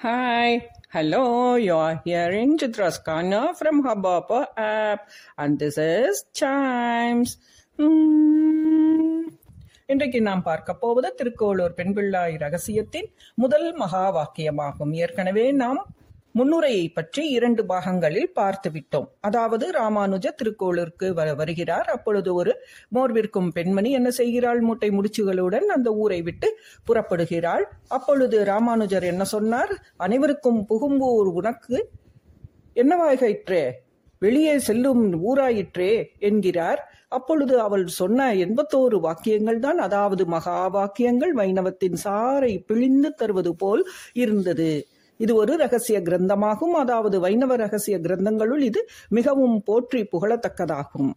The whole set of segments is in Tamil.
Hi, hello, you're hearing Chitra's Corner from Hubhopper app, and this is Chimes. Hmm. இன்றைக்கு நாம் பார்க்க போவது திருக்கோளூர் பெண்பிள்ளாய் ரகசியத்தின் முதல் மகா வாக்கியமாகும் ஏற்கனவே நாம் முன்னுரையை பற்றி இரண்டு பாகங்களில் பார்த்து விட்டோம் அதாவது ராமானுஜ திருக்கோளூருக்கு வ- வருகிறார். அப்பொழுது ஒரு மோர்விற்கும் பெண்மணி என்ன செய்கிறாள்? மூட்டை முடிச்சுகளுடன் அந்த ஊரை விட்டு புறப்படுகிறாள். அப்பொழுது ராமானுஜர் என்ன சொன்னார்? அனைவருக்கும் புகும்பூர் உனக்கு என்னவாயிற்றே? வெளியே செல்லும் ஊராயிற்றே என்கிறார். அப்பொழுது அவள் சொன்ன எண்பத்தோரு வாக்கியங்கள் தான் அதாவது மகா வாக்கியங்கள் வைணவத்தின் சாரை பிழிந்து தருவது போல் இருந்தது. இது ஒரு ரகசிய கிரந்தமாகும். அதாவது வைணவ ரகசிய கிரந்தங்களுள் இது மிகவும் போற்றி புகழத்தக்கதாகும்.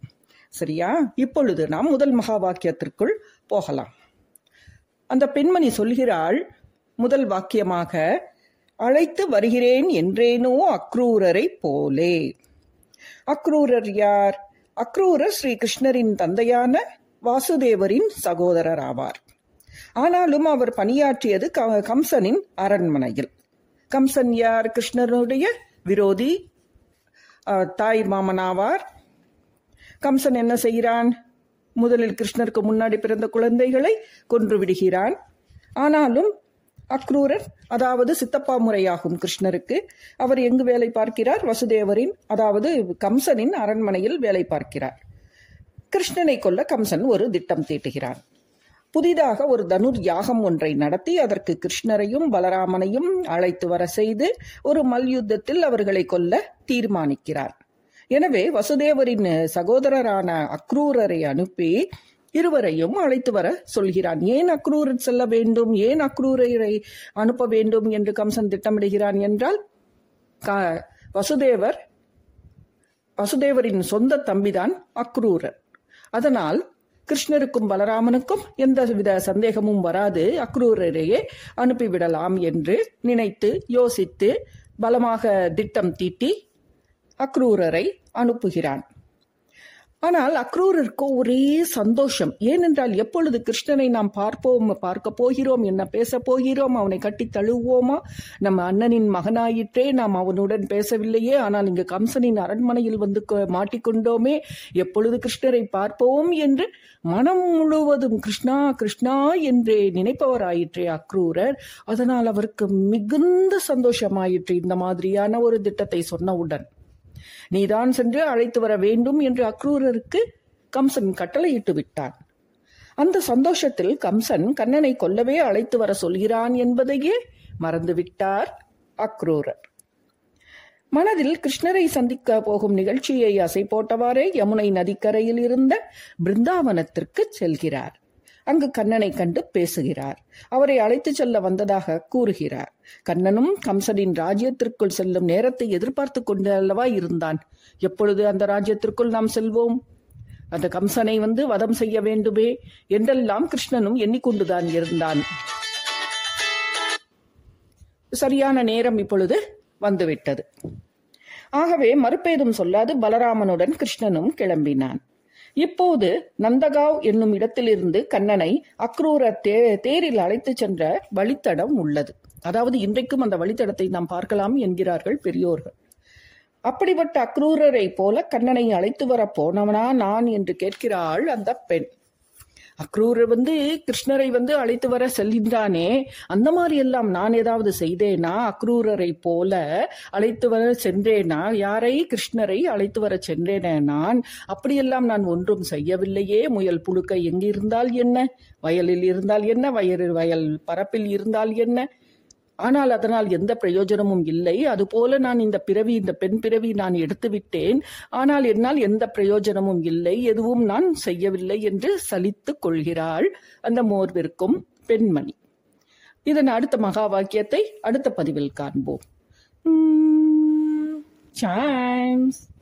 சரியா? இப்பொழுது நாம் முதல் மகா வாக்கியத்திற்குள் போகலாம். அந்த பெண்மணி சொல்கிறாள் முதல் வாக்கியமாக அழைத்து வருகிறேன் என்றேனோ அக்ரூரரை போலே. அக்ரூரர் யார்? அக்ரூரர் ஸ்ரீ கிருஷ்ணரின் தந்தையான வாசுதேவரின் சகோதரர் ஆவார் ஆனாலும் அவர் பணியாற்றியது க- கம்சனின் அரண்மனையில். கம்சன் யார் கிருஷ்ணருடைய விரோதி. தாய் மாமனாவார். கம்சன் என்ன செய்கிறான்? முதலில் கிருஷ்ணருக்கு முன்னாடி பிறந்த குழந்தைகளை கொன்று விடுகிறான். ஆனாலும் அக்ரூரர் அதாவது சித்தப்பா முறையாகும் கிருஷ்ணருக்கு அவர் எங்கு வேலை பார்க்கிறார்? வசுதேவரின் அதாவது கம்சனின் அரண்மனையில் வேலை பார்க்கிறார். கிருஷ்ணனை கொல்ல கம்சன் ஒரு திட்டம் தீட்டுகிறான். புதிதாக ஒரு தனுர் யாகம் ஒன்றை நடத்தி அதற்கு கிருஷ்ணரையும் பலராமனையும் அழைத்து வர செய்து ஒரு மல்யுத்தத்தில் அவர்களை கொல்ல தீர்மானிக்கிறார். எனவே வசுதேவரின் சகோதரரான அக்ரூரரை அனுப்பி இருவரையும் அழைத்து வர சொல்கிறான். ஏன் அக்ரூரர் செல்ல வேண்டும்? ஏன் அக்ரூரரை அனுப்ப வேண்டும் என்று கம்சன் திட்டமிடுகிறான் என்றால் க- வசுதேவர் வசுதேவரின் சொந்த தம்பிதான் அக்ரூரர். அதனால் கிருஷ்ணருக்கும் பலராமனுக்கும் எந்தவித சந்தேகமும் வராது அக்ரூரரையே அனுப்பிவிடலாம் என்று நினைத்து யோசித்து பலமாக திட்டம் தீட்டி அக்ரூரரை அனுப்புகிறான். ஆனால் அக்ரூரருக்கோ ஒரே சந்தோஷம். ஏனென்றால் எப்பொழுது கிருஷ்ணனை நாம் பார்ப்போம் பார்க்க போகிறோம் என்ன பேச போகிறோம் அவனை கட்டி தழுவோமா நம்ம அண்ணனின் மகனாயிற்றே நாம் அவனுடன் பேசவில்லையே. ஆனால் இங்கு கம்சனின் அரண்மனையில் வந்து கொ- மாட்டிக்கொண்டோமே. எப்பொழுது கிருஷ்ணரை பார்ப்போம் என்று மனம் முழுவதும் கிருஷ்ணா கிருஷ்ணா என்றே நினைப்பவராயிற்றே அக்ரூரர். அதனால் அவருக்கு மிகுந்த சந்தோஷமாயிற்று இந்த மாதிரியான ஒரு திட்டத்தை சொன்னவுடன். நீதான் சென்று அழைத்து வர வேண்டும் என்று அக்ரூரருக்கு கம்சன் கட்டளையிட்டு விட்டான். அந்த சந்தோஷத்தில் கம்சன் கண்ணனை கொல்லவே அழைத்து வர சொல்கிறான் என்பதையே மறந்துவிட்டார் அக்ரூரர். மனதில் கிருஷ்ணரை சந்திக்க போகும் நிகழ்ச்சியை அசை போட்டவாறே யமுனை நதிக்கரையில் இருந்த பிருந்தாவனத்திற்கு செல்கிறார். அங்கு கண்ணனை கண்டு பேசுகிறார். அவரை அழைத்துச் செல்ல வந்ததாக கூறுகிறார். கண்ணனும் கம்சனின் ராஜ்யத்திற்குள் செல்லும் நேரத்தை எதிர்பார்த்து கொண்டு அல்லவா இருந்தான்? எப்பொழுது அந்த ராஜ்யத்திற்குள் நாம் செல்வோம்? அந்த கம்சனை வந்து வதம் செய்ய வேண்டுமே? என்றெல்லாம் கிருஷ்ணனும் எண்ணிக்கொண்டுதான் இருந்தான். சரியான நேரம் இப்பொழுது வந்துவிட்டது. ஆகவே மறுபேதும் சொல்லாது பலராமனுடன் கிருஷ்ணனும் கிளம்பினான். இப்போது நந்தகாவ் என்னும் இடத்திலிருந்து கண்ணனை அக்ரூர தே தேரில் அழைத்துச் சென்ற வழித்தடம் உள்ளது. அதாவது இன்றைக்கும் அந்த வழித்தடத்தை நாம் பார்க்கலாம் என்கிறார்கள் பெரியோர்கள். அப்படிப்பட்ட அக்ரூரரை போல கண்ணனை அழைத்து வர போனவனா நான் என்று கேட்கிறாள் அந்த பெண். அக்ரூரர் வந்து கிருஷ்ணரை வந்து அழைத்து வர செல்கின்றானே. அந்த மாதிரி எல்லாம் நான் ஏதாவது செய்தேனா? அக்ரூரரை போல அழைத்து வர சென்றேனா? யாரை? கிருஷ்ணரை அழைத்து வர சென்றேனே நான். அப்படியெல்லாம் நான் ஒன்றும் செய்யவில்லையே. முயல் புழுக்க எங்கிருந்தால் என்ன? வயலில் இருந்தால் என்ன? வயல் வயல் பரப்பில் இருந்தால் என்ன? ஆனால் அதனால் எந்த பிரயோஜனமும் இல்லை. அதுபோல நான் இந்த பிறவி இந்த பெண் பிறவி நான் எடுத்து விட்டேன். ஆனால் என்னால் எந்த பிரயோஜனமும் இல்லை. எதுவும் நான் செய்யவில்லை என்று சலித்துக் கொள்கிறாள் அந்த மோர்விற்கும் பெண்மணி. இதன் அடுத்த மகா வாக்கியத்தை அடுத்த பதிவில் காண்போம். Chimes.